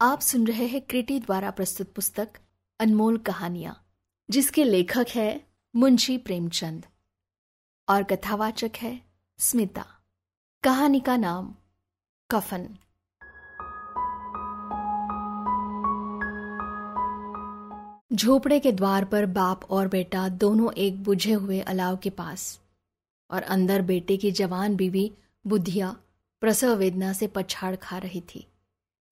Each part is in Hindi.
आप सुन रहे हैं क्रिटी द्वारा प्रस्तुत पुस्तक, अनमोल कहानियाँ, जिसके लेखक है मुंशी प्रेमचंद और कथावाचक है स्मिता। कहानी का नाम, कफन। झोपड़े के द्वार पर बाप और बेटा दोनों एक बुझे हुए अलाव के पास, और अंदर बेटे की जवान बीवी बुद्धिया प्रसव वेदना से पछाड़ खा रही थी।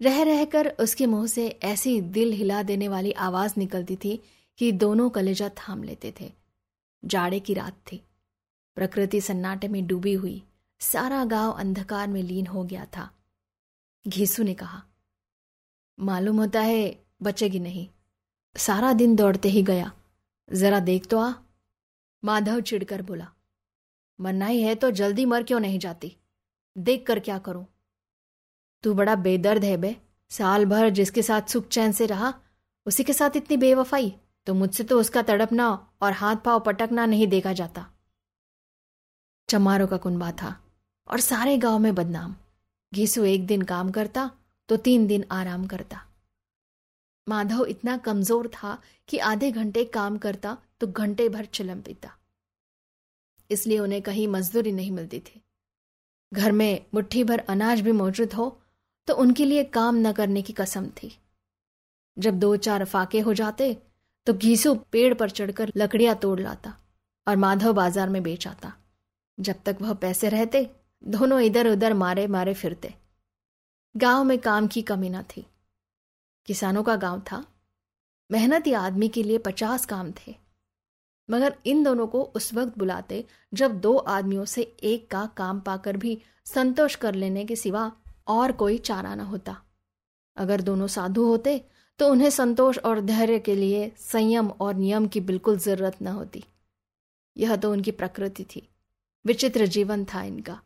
रह रहकर उसके मुँह से ऐसी दिल हिला देने वाली आवाज़ निकलती थी कि दोनों कलेजा थाम लेते थे। जाड़े की रात थी। प्रकृति सन्नाटे में डूबी हुई, सारा गाँव अंधकार में लीन हो गया था। घीसू ने कहा, मालूम होता है, बचेगी नहीं। सारा दिन दौड़ते ही गया। जरा देख तो आ। माधव चिढ़कर बोला मरना ही है तो जल्दी मर क्यों नहीं जाती? देख कर क्या करूँ? तू बड़ा बेदर्द है बे। साल भर जिसके साथ सुख चैन से रहा, उसी के साथ इतनी बेवफाई तो मुझसे तो उसका तड़पना और हाथ पाव पटकना नहीं देखा जाता। चमारों का कुनबा था और सारे गाँव में बदनाम। घीसू एक दिन काम करता तो तीन दिन आराम करता। माधव इतना कमज़ोर था कि आधे घंटे काम करता तो घंटे भर चिलम पीता। इसलिए उन्हें कहीं मजदूरी नहीं मिलती थी। घर में मुट्ठी भर अनाज भी मौजूद हो तो उनके लिए काम न करने की कसम थी। जब दो चार फाके हो जाते तो घीसू पेड़ पर चढ़कर लकड़ियाँ तोड़ लाता और माधव बाज़ार में बेच आता। जब तक वह पैसे रहते, दोनों इधर उधर मारे मारे फिरते। गाँव में काम की कमी न थी। किसानों का गाँव था। मेहनती आदमी के लिए पचास काम थे। मगर इन दोनों को उस वक्त बुलाते, जब दो आदमियों से एक का काम पाकर भी संतोष कर लेने के सिवा और कोई चारा न होता। अगर दोनों साधु होते तो उन्हें संतोष और धैर्य के लिए संयम और नियम की बिल्कुल ज़रूरत न होती। यह तो उनकी प्रकृति थी। विचित्र जीवन था इनका।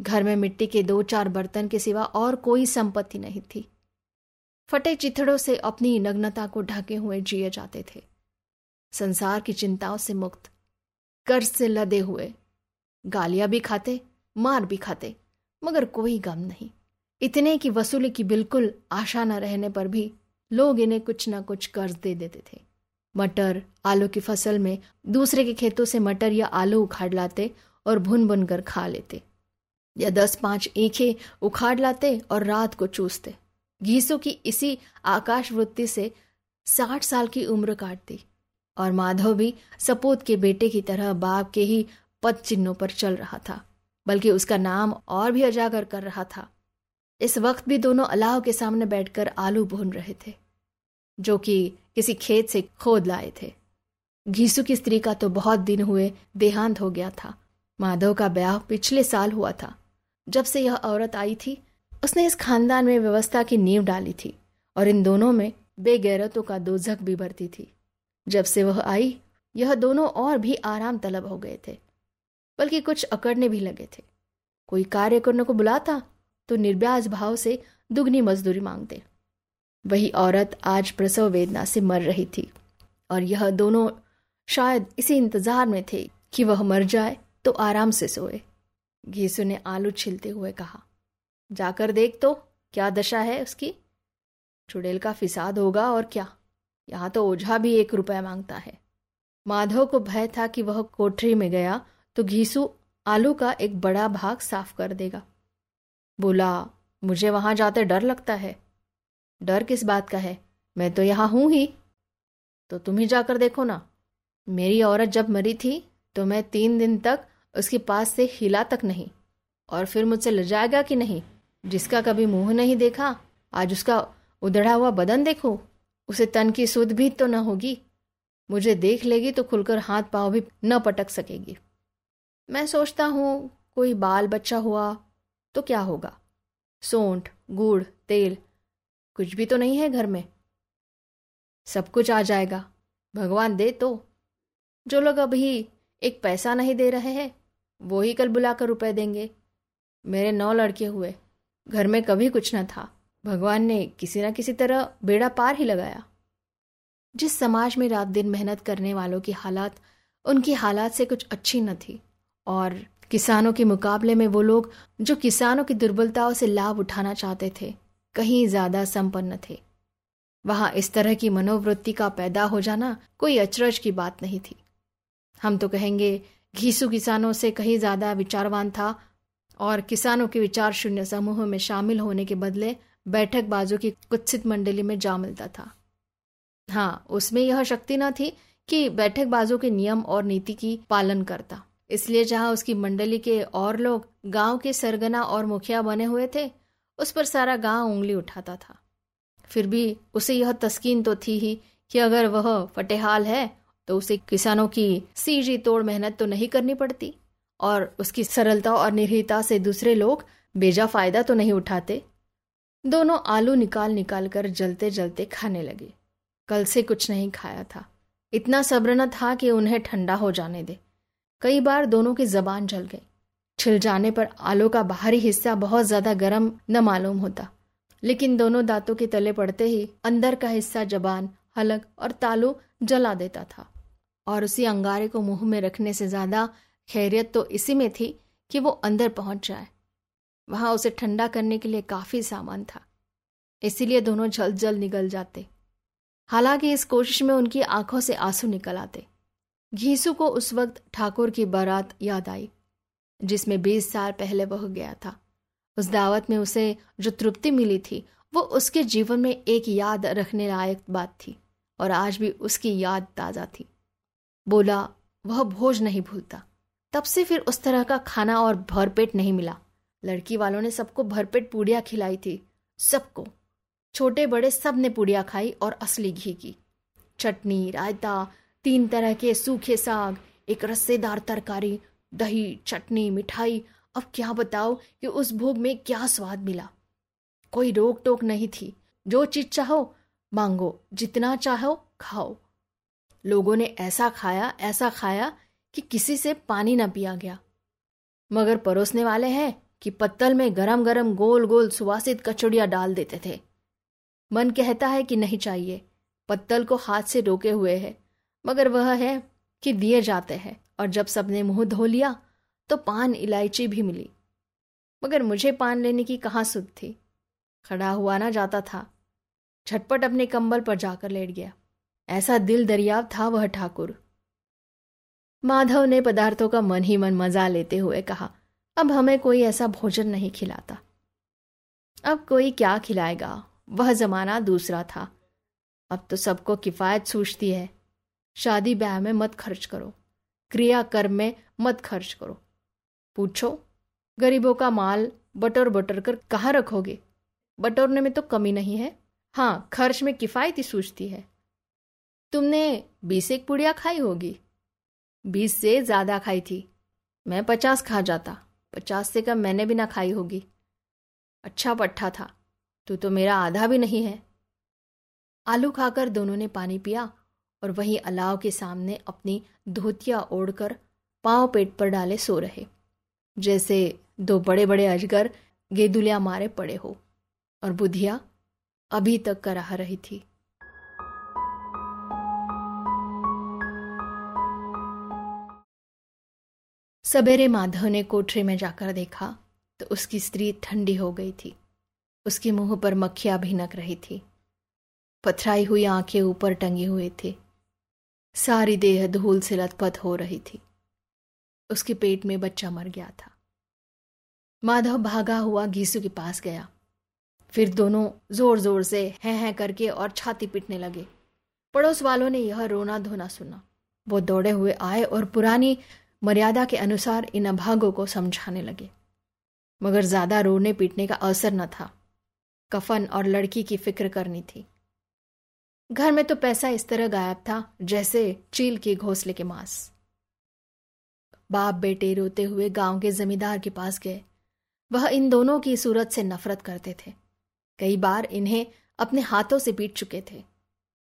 घर में मिट्टी के दो चार बर्तन के सिवा और कोई संपत्ति नहीं थी। फटे चिथड़ों से अपनी नग्नता को ढके हुए जिए जाते थे। संसार की चिंताओं से मुक्त, कर्ज से लदे हुए, गालियाँ भी खाते, मार भी खाते, मगर कोई गम नहीं। इतने की वसूली की बिल्कुल आशा न रहने पर भी लोग इन्हें कुछ न कुछ कर्ज दे देते थे। मटर, आलू की फ़सल में दूसरे के खेतों से मटर या आलू उखाड़ लाते और भुन भुन कर खा लेते। या दस पाँच ईखे उखाड़ लाते और रात को चूसते। घीसों की इसी आकाश वृत्ति से साठ साल की उम्र काटती। और माधव भी सपूत के बेटे की तरह बाप के ही पद चिन्हों पर चल रहा था, बल्कि उसका नाम और भी अजागर कर रहा था। इस वक्त भी दोनों अलाव के सामने बैठकर आलू भून रहे थे, जो कि किसी खेत से खोद लाए थे। घीसू की स्त्री का तो बहुत दिन हुए देहांत हो गया था। माधव का ब्याह पिछले साल हुआ था। जब से यह औरत आई थी, उसने इस खानदान में व्यवस्था की नींव डाली थी और इन दोनों में बेगैरतों का दोजक भी भरती थी। जब से वह आई, यह दोनों और भी आराम तलब हो गए थे, बल्कि कुछ अकड़ने भी लगे थे। कोई कार्य करने को बुलाता तो निर्ब्याज भाव से दुगनी मजदूरी मांगते। वही औरत आज प्रसव वेदना से मर रही थी और यह दोनों शायद इसी इंतज़ार में थे कि वह मर जाए तो आराम से सोए। घीसू ने आलू छिलते हुए कहा, जाकर देख तो क्या दशा है उसकी? चुड़ैल का फिसाद होगा और क्या? यहाँ तो ओझा भी एक रुपया माँगता है। माधव को भय था कि वह कोठरी में गया तो घीसू आलू का एक बड़ा भाग साफ़ कर देगा। बोला, मुझे वहाँ जाते डर लगता है। डर किस बात का है? मैं तो यहाँ हूँ ही। तो तुम ही जाकर देखो ना। मेरी औरत जब मरी थी तो मैं तीन दिन तक उसके पास से हिला तक नहीं। और फिर मुझसे ल जाएगा कि नहीं? जिसका कभी मुँह नहीं देखा, आज उसका उधड़ा हुआ बदन देखो? उसे तन की सुध भी तो न होगी। मुझे देख लेगी तो खुलकर हाथ पाँव भी न पटक सकेगी। मैं सोचता हूँ, कोई बाल बच्चा हुआ तो क्या होगा? सोंठ, गुड़, तेल, कुछ भी तो नहीं है घर में। सब कुछ आ जाएगा। भगवान दे तो। जो लोग अभी एक पैसा नहीं दे रहे हैं, वो ही कल बुलाकर रुपए देंगे। मेरे नौ लड़के हुए। घर में कभी कुछ न था। भगवान ने किसी न किसी तरह बेड़ा पार ही लगाया। जिस समाज में रात दिन मेहनत करने वालों की हालात, उनकी हालात से कुछ अच्छी न थी। और किसानों के मुकाबले में वो लोग जो किसानों की दुर्बलताओं से लाभ उठाना चाहते थे, कहीं ज़्यादा संपन्न थे। वहाँ इस तरह की मनोवृत्ति का पैदा हो जाना कोई अचरज की बात नहीं थी। हम तो कहेंगे, घीसू किसानों से कहीं ज़्यादा विचारवान था और किसानों के विचार शून्य समूह में शामिल होने के बदले बैठक बाजू की कुत्सित मंडली में जा मिलता था। हाँ उसमें यह शक्ति न थी कि बैठक बाजू के नियम और नीति की पालन करता। इसलिए जहाँ उसकी मंडली के और लोग गाँव के सरगना और मुखिया बने हुए थे, उस पर सारा गाँव उंगली उठाता था। फिर भी उसे यह तस्कीन तो थी ही कि अगर वह फटेहाल है तो उसे किसानों की सीजी तोड़ मेहनत तो नहीं करनी पड़ती, और उसकी सरलता और निर्भीता से दूसरे लोग बेजा फ़ायदा तो नहीं उठाते। दोनों आलू निकाल निकाल कर जलते जलते खाने लगे। कल से कुछ नहीं खाया था। इतना सब्र न था कि उन्हें ठंडा हो जाने दे। कई बार दोनों की जबान जल गई। छिल जाने पर आलू का बाहरी हिस्सा बहुत ज़्यादा गर्म न मालूम होता, लेकिन दोनों दांतों के तले पड़ते ही अंदर का हिस्सा जबान, हलक और तालू जला देता था। और उसी अंगारे को मुँह में रखने से ज़्यादा खैरियत तो इसी में थी कि वो अंदर पहुँच जाए। वहाँ उसे ठंडा करने के लिए काफ़ी सामान था, इसीलिए दोनों जल्द जल्द निकल जाते। हालाँकि इस कोशिश में उनकी आँखों से आँसू निकल आते। घीसू को उस वक्त ठाकुर की बारात याद आई, जिसमें बीस साल पहले वह गया था। उस दावत में उसे जो तृप्ति मिली थी, वो उसके जीवन में एक याद रखने लायक बात थी, और आज भी उसकी याद ताज़ा थी। बोला, वह भोज नहीं भूलता। तब से फिर उस तरह का खाना और भरपेट नहीं मिला। लड़की वालों ने सबको भरपेट पूड़िया खिलाई थी, सबको। छोटे बड़े सबने पूड़िया खाई और असली घी की। चटनी, रायता तीन तरह के सूखे साग, एक रस्सेदार तरकारी, दही, चटनी, मिठाई। अब क्या बताओ कि उस भोग में क्या स्वाद मिला। कोई रोक टोक नहीं थी। जो चीज़ चाहो, मांगो। जितना चाहो, खाओ। लोगों ने ऐसा खाया ऐसा खाया कि किसी से पानी ना पिया गया। मगर परोसने वाले हैं कि पत्तल में गरम गरम गोल गोल सुवासित कचौड़िया डाल देते थे। मन कहता है कि नहीं चाहिए। पत्तल को हाथ से रोके हुए है। मगर वह है कि दिए जाते हैं और जब सबने मुँह धो लिया तो पान इलायची भी मिली। मगर मुझे पान लेने की कहाँ सुध थी? खड़ा हुआ ना जाता था। झटपट अपने कंबल पर जाकर लेट गया। ऐसा दिल दरियाव था वह ठाकुर। माधव ने पदार्थों का मन ही मन मज़ा लेते हुए कहा, अब हमें कोई ऐसा भोजन नहीं खिलाता। अब कोई क्या खिलाएगा? वह जमाना दूसरा था। अब तो सबको किफायत सूझती है। शादी ब्याह में मत खर्च करो। क्रिया कर्म में मत खर्च करो। पूछो, गरीबों का माल बटोर बटोर कर कहाँ रखोगे? बटोरने में तो कमी नहीं है। हाँ खर्च में किफ़ायती सूझती है। तुमने बीस एक पुड़िया खाई होगी। बीस से ज़्यादा खाई थी। मैं पचास खा जाता। पचास से कम मैंने भी ना खाई होगी। अच्छा पट्ठा था। तू तो मेरा आधा भी नहीं है। आलू खाकर दोनों ने पानी पिया। और वहीं अलाव के सामने अपनी धोतिया ओढ़कर पाँव पेट पर डाले सो रहे, जैसे दो बड़े बड़े अजगर गेदुलिया मारे पड़े हो। और बुधिया अभी तक कराह रही थी। सवेरे माधव ने कोठरी में जाकर देखा तो उसकी स्त्री ठंडी हो गई थी। उसके मुँह पर मक्खियाँ भिनक रही थी। पथराई हुई आँखें ऊपर टंगी हुई थी। सारी देह धूल से लथपथ हो रही थी। उसके पेट में बच्चा मर गया था। माधव भागा हुआ घीसू के पास गया। फिर दोनों ज़ोर ज़ोर से हैं हैं करके और छाती पीटने लगे। पड़ोस वालों ने यह रोना धोना सुना। वो दौड़े हुए आए और पुरानी मर्यादा के अनुसार इन अभागों को समझाने लगे। मगर ज़्यादा रोने पीटने का अवसर न था। कफन और लड़की की फ़िक्र करनी थी। घर में तो पैसा इस तरह गायब था, जैसे चील के घोंसले के मांस। बाप बेटे रोते हुए गाँव के जमींदार के पास गए। वह इन दोनों की सूरत से नफरत करते थे। कई बार इन्हें अपने हाथों से पीट चुके थे।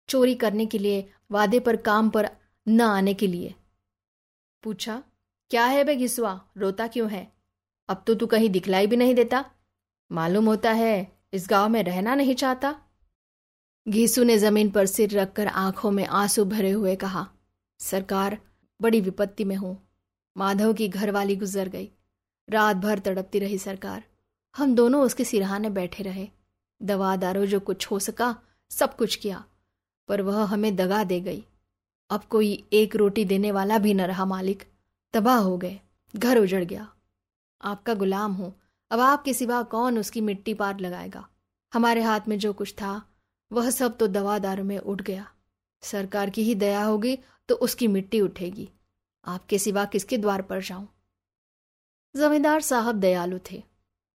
चोरी करने के लिए, वादे पर काम पर न आने के लिए। पूछा, क्या है बे घिसुआ, रोता क्यों है? अब तो तू कहीं दिखलाई भी नहीं देता। मालूम होता है, इस गाँव में रहना नहीं चाहता। घीसू ने ज़मीन पर सिर रखकर आँखों में आँसू भरे हुए कहा, सरकार, बड़ी विपत्ति में हूँ। माधव की घरवाली गुजर गई। रात भर तड़पती रही सरकार। हम दोनों उसके सिरहाने बैठे रहे। दवादारों जो कुछ हो सका, सब कुछ किया। पर वह हमें दगा दे गई। अब कोई एक रोटी देने वाला भी न रहा मालिक। तबाह हो गए। घर उजड़ गया। आपका गुलाम हूँ। अब आपके सिवा कौन उसकी मिट्टी पार लगाएगा? हमारे हाथ में जो कुछ था वह सब तो दवादारों में उठ गया। सरकार की ही दया होगी तो उसकी मिट्टी उठेगी। आपके सिवा किसके द्वार पर जाऊँ? जमींदार साहब दयालु थे,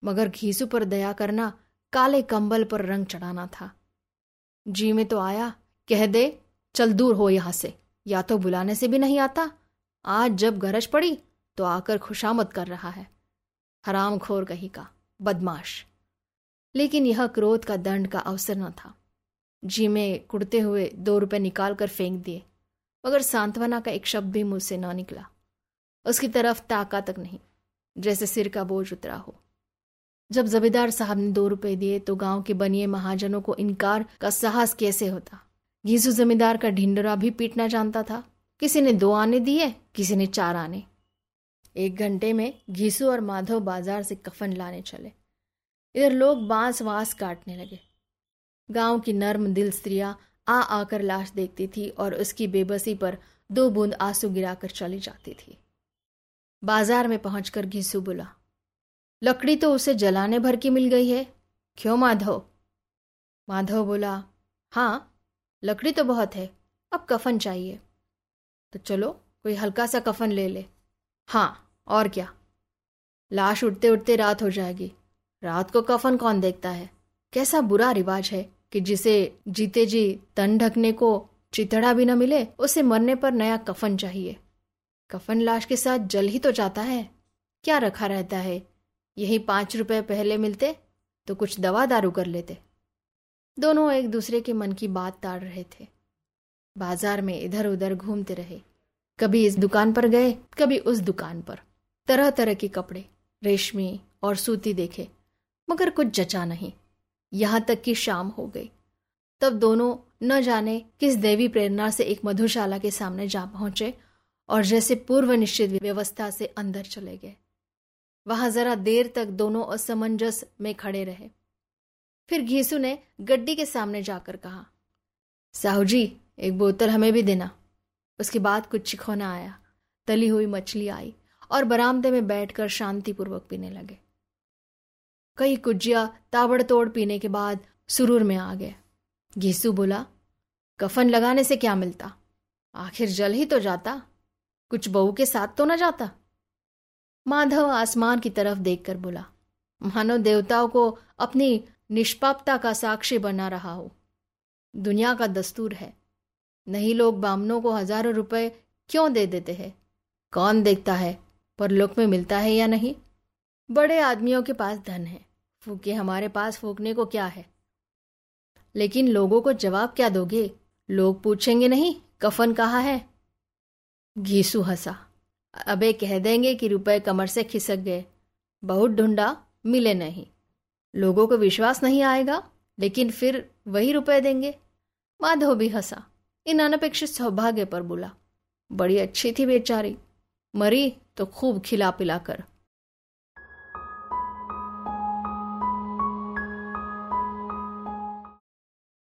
मगर घीसू पर दया करना काले कंबल पर रंग चढ़ाना था। जी में तो आया, कह दे, चल दूर हो यहाँ से, या तो बुलाने से भी नहीं आता। आज जब गरज पड़ी तो आकर खुशामद कर रहा है। हराम खोर कहीं का, बदमाश। लेकिन यह क्रोध का दंड का अवसर न था। जी में कुड़ते हुए दो रुपए निकाल कर फेंक दिए, मगर सांत्वना का एक शब्द भी मुझसे ना निकला। उसकी तरफ़ ताका तक नहीं, जैसे सिर का बोझ उतरा हो। जब जबीदार साहब ने दो रुपए दिए तो गाँव के बनिए महाजनों को इनकार का साहस कैसे होता? घीसू जमींदार का ढिंडरा भी पीटना जानता था। किसी ने दो आने दिए, किसी ने चार आने। एक घंटे में घीसू और माधव बाज़ार से कफन लाने चले। इधर लोग बाँस वास काटने लगे। गाँव की नर्म दिल स्त्रियाँ आ आकर लाश देखती थी और उसकी बेबसी पर दो बूंद आँसू गिराकर चली जाती थी। बाज़ार में पहुंचकर घिसू बोला, लकड़ी तो उसे जलाने भर की मिल गई है। क्यों माधव? माधव बोला हाँ लकड़ी तो बहुत है, अब कफन चाहिए। तो चलो, कोई हल्का सा कफन ले ले। हाँ और क्या? लाश उठते उठते रात हो जाएगी। रात को कफन कौन देखता है? कैसा बुरा रिवाज है। कि जिसे जीते जी तन ढकने को चितड़ा भी न मिले, उसे मरने पर नया कफन चाहिए। कफन लाश के साथ जल ही तो जाता है। क्या रखा रहता है? यही पाँच रुपए पहले मिलते तो कुछ दवा दारू कर लेते। दोनों एक दूसरे के मन की बात ताड़ रहे थे। बाज़ार में इधर उधर घूमते रहे। कभी इस दुकान पर गए, कभी उस दुकान पर। तरह तरह के कपड़े, रेशमी और सूती देखे, मगर कुछ जचा नहीं। यहाँ तक कि शाम हो गई। तब दोनों न जाने किस देवी प्रेरणा से एक मधुशाला के सामने जा पहुँचे और जैसे पूर्व निश्चित व्यवस्था से अंदर चले गए। वहाँ जरा देर तक दोनों असमंजस में खड़े रहे। फिर घीसू ने गड्डी के सामने जाकर कहा, साहू जी, एक बोतल हमें भी देना। उसके बाद कुछ चिखोना आया, तली हुई मछली आई और बरामदे में बैठकर शांतिपूर्वक पीने लगे। कई कुजिया ताबड़तोड़ पीने के बाद सुरूर में आ गए। घीसू बोला, कफन लगाने से क्या मिलता? आखिर जल ही तो जाता। कुछ बहू के साथ तो न जाता? माधव आसमान की तरफ़ देखकर बोला मानव देवताओं को अपनी निष्पापता का साक्षी बना रहा हो। दुनिया का दस्तूर है। नहीं लोग बामनों को हज़ारों रुपए क्यों दे देते हैं? कौन देखता है? पर लोक में मिलता है या नहीं? बड़े आदमियों के पास धन है। फूके हमारे पास फूकने को क्या है? लेकिन लोगों को जवाब क्या दोगे? लोग पूछेंगे नहीं, कफन कहा है? घीसू हंसा। अबे कह देंगे कि रुपए कमर से खिसक गए। बहुत ढूंढा, मिले नहीं। लोगों को विश्वास नहीं आएगा, लेकिन फिर वही रुपए देंगे। माधव भी हंसा। इन अनपेक्षित सौभाग्य पर बोला। बड़ी अच्छी थी बेचारी। मरी तो खूब खिला पिला कर।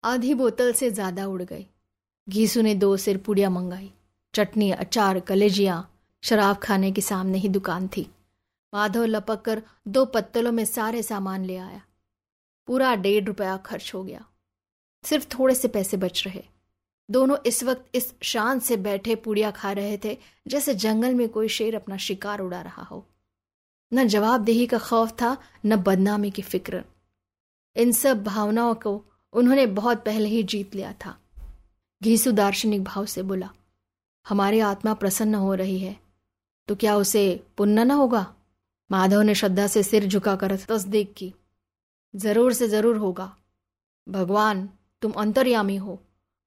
आधी बोतल से ज़्यादा उड़ गई। घीसू ने दो सिर पुड़िया मंगाई। चटनी, अचार, कलेजिया, शराब खाने के सामने ही दुकान थी। माधव लपक कर दो पत्तलों में सारे सामान ले आया। पूरा डेढ़ रुपया खर्च हो गया। सिर्फ़ थोड़े से पैसे बच रहे। दोनों इस वक्त इस शान से बैठे पुड़िया खा रहे थे, जैसे जंगल में कोई शेर अपना शिकार उड़ा रहा हो। न जवाबदेही का खौफ था, न बदनामी की फ़िक्र। इन सब भावनाओं को उन्होंने बहुत पहले ही जीत लिया था। घीसु दार्शनिक भाव से बोला, हमारी आत्मा प्रसन्न हो रही है तो क्या उसे पुण्य न होगा? माधव ने श्रद्धा से सिर झुकाकर तस्दीक की, ज़रूर से ज़रूर होगा। भगवान, तुम अंतर्यामी हो,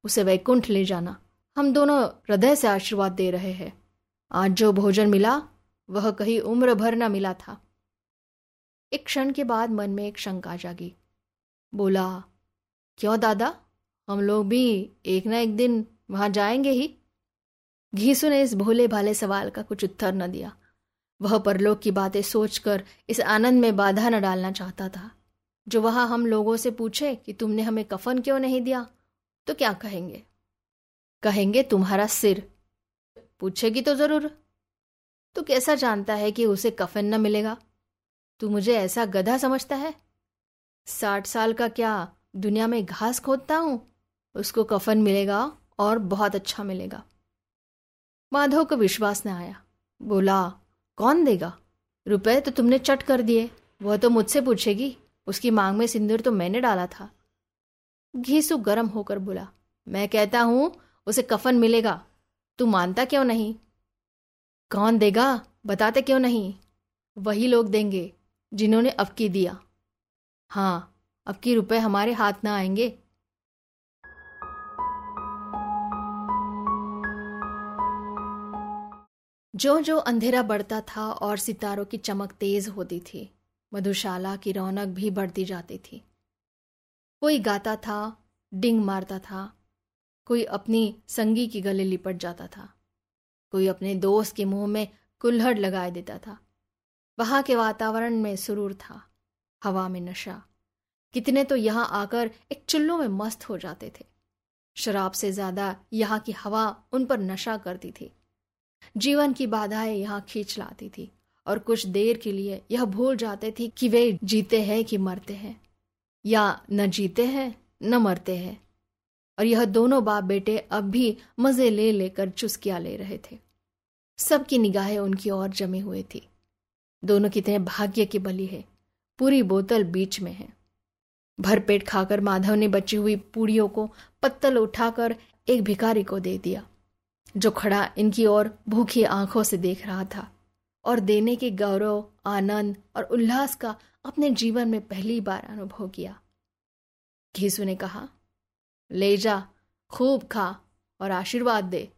उसे वैकुंठ ले जाना। हम दोनों हृदय से आशीर्वाद दे रहे हैं। आज जो भोजन मिला, वह कहीं उम्र भर न मिला था। एक क्षण के बाद मन में एक शंका जागी। बोला क्यों दादा? हम लोग भी एक ना एक दिन वहाँ जाएँगे ही। घीसू ने इस भोले भाले सवाल का कुछ उत्तर न दिया। वह परलोक की बातें सोचकर इस आनंद में बाधा न डालना चाहता था। जो वहाँ हम लोगों से पूछे कि तुमने हमें कफन क्यों नहीं दिया तो क्या कहेंगे? कहेंगे तुम्हारा सिर। पूछेगी तो ज़रूर। तू कैसा जानता है कि उसे कफन न मिलेगा? तू मुझे ऐसा गधा समझता है? साठ साल का क्या दुनिया में घास खोदता हूँ, उसको कफन मिलेगा और बहुत अच्छा मिलेगा। माधव को विश्वास न आया। बोला, कौन देगा? रुपए तो तुमने चट कर दिए। वह तो मुझसे पूछेगी। उसकी मांग में सिंदूर तो मैंने डाला था। घीसू गर्म होकर बोला, मैं कहता हूँ, उसे कफन मिलेगा। तू मानता क्यों नहीं? कौन देगा? बताते क्यों नहीं? वही लोग देंगे, जिन्होंने अब की दिया। हाँ अब की रुपए हमारे हाथ ना आएँगे। जो जो अंधेरा बढ़ता था और सितारों की चमक तेज होती थी, मधुशाला की रौनक भी बढ़ती जाती थी। कोई गाता था, डिंग मारता था, कोई अपनी संगी की गले लिपट जाता था, कोई अपने दोस्त के मुँह में कुल्हड़ लगाए देता था। वहाँ के वातावरण में सुरूर था, हवा में नशा। कितने तो यहाँ आकर एक चुल्लू में मस्त हो जाते थे। शराब से ज़्यादा यहाँ की हवा उन पर नशा करती थी। जीवन की बाधाएँ यहाँ खींच लाती थी और कुछ देर के लिए यह भूल जाते थे कि वे जीते हैं कि मरते हैं। या न जीते हैं, न मरते हैं। और यह दोनों बाप बेटे अब भी मज़े ले लेकर चुस्किया ले रहे थे। सबकी निगाहें उनकी ओर जमी हुई थी। दोनों कितने भाग्य की बली है। पूरी बोतल बीच में है। भरपेट खाकर माधव ने बची हुई पूड़ियों को पत्तल उठाकर एक भिखारी को दे दिया, जो खड़ा इनकी ओर भूखी आँखों से देख रहा था और देने के गौरव, आनंद और उल्लास का अपने जीवन में पहली बार अनुभव किया। घीसू ने कहा, ले जा, खूब खा और आशीर्वाद दे।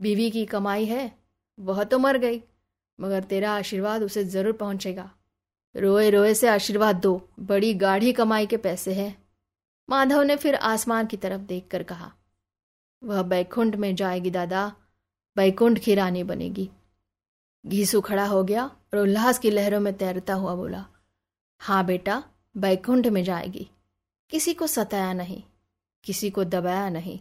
बीवी की कमाई है, वह तो मर गई, मगर तेरा आशीर्वाद उसे ज़रूर पहुंचेगा। रोए रोए से आशीर्वाद दो। बड़ी गाढ़ी कमाई के पैसे हैं। माधव ने फिर आसमान की तरफ़ देखकर कहा, वह बैकुंठ में जाएगी दादा। बैकुंठ की रानी बनेगी। घीसू खड़ा हो गया और उल्लास की लहरों में तैरता हुआ बोला हाँ बेटा, बैकुंठ में जाएगी। किसी को सताया नहीं, किसी को दबाया नहीं।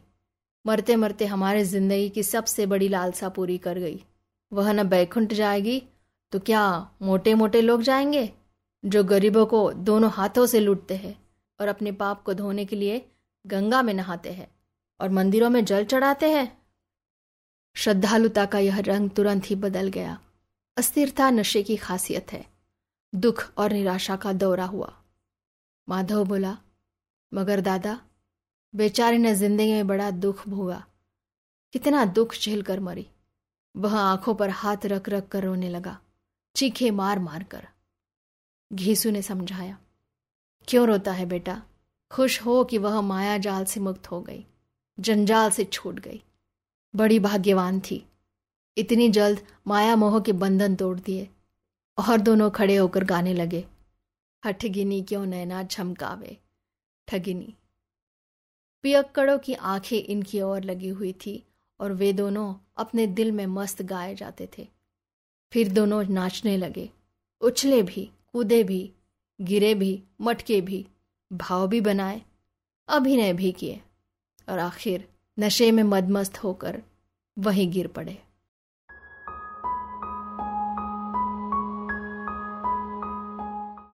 मरते मरते हमारे ज़िंदगी की सबसे बड़ी लालसा पूरी कर गई। वह न बैकुंठ जाएगी तो क्या मोटे मोटे लोग जाएँगे? जो गरीबों को दोनों हाथों से लूटते हैं और अपने पाप को धोने के लिए गंगा में नहाते हैं और मंदिरों में जल चढ़ाते हैं। श्रद्धालुता का यह रंग तुरंत ही बदल गया। अस्थिरता नशे की खासियत है। दुख और निराशा का दौरा हुआ। माधव बोला, मगर दादा, बेचारे ने ज़िंदगी में बड़ा दुख भोगा। कितना दुख झेल कर मरी। वह आँखों पर हाथ रख रख कर रोने लगा। चीखे मार मार कर। घीसू ने समझाया, क्यों रोता है बेटा? खुश हो कि वह माया जाल से मुक्त हो गई, जंजाल से छूट गई। बड़ी भाग्यवान थी। इतनी जल्द माया मोह के बंधन तोड़ दिए, और दोनों खड़े होकर गाने लगे, हठगिनी क्यों नैना झमकावे? ठगिनी। पियक्कड़ों की आँखें इनकी ओर लगी हुई थी, और वे दोनों अपने दिल में मस्त गाए जाते थे। फिर दोनों नाचने लगे, उछले भी। कूदे भी, गिरे भी, मटके भी, भाव भी बनाए, अभिनय भी किए और आखिर नशे में मदमस्त होकर वहीं गिर पड़े।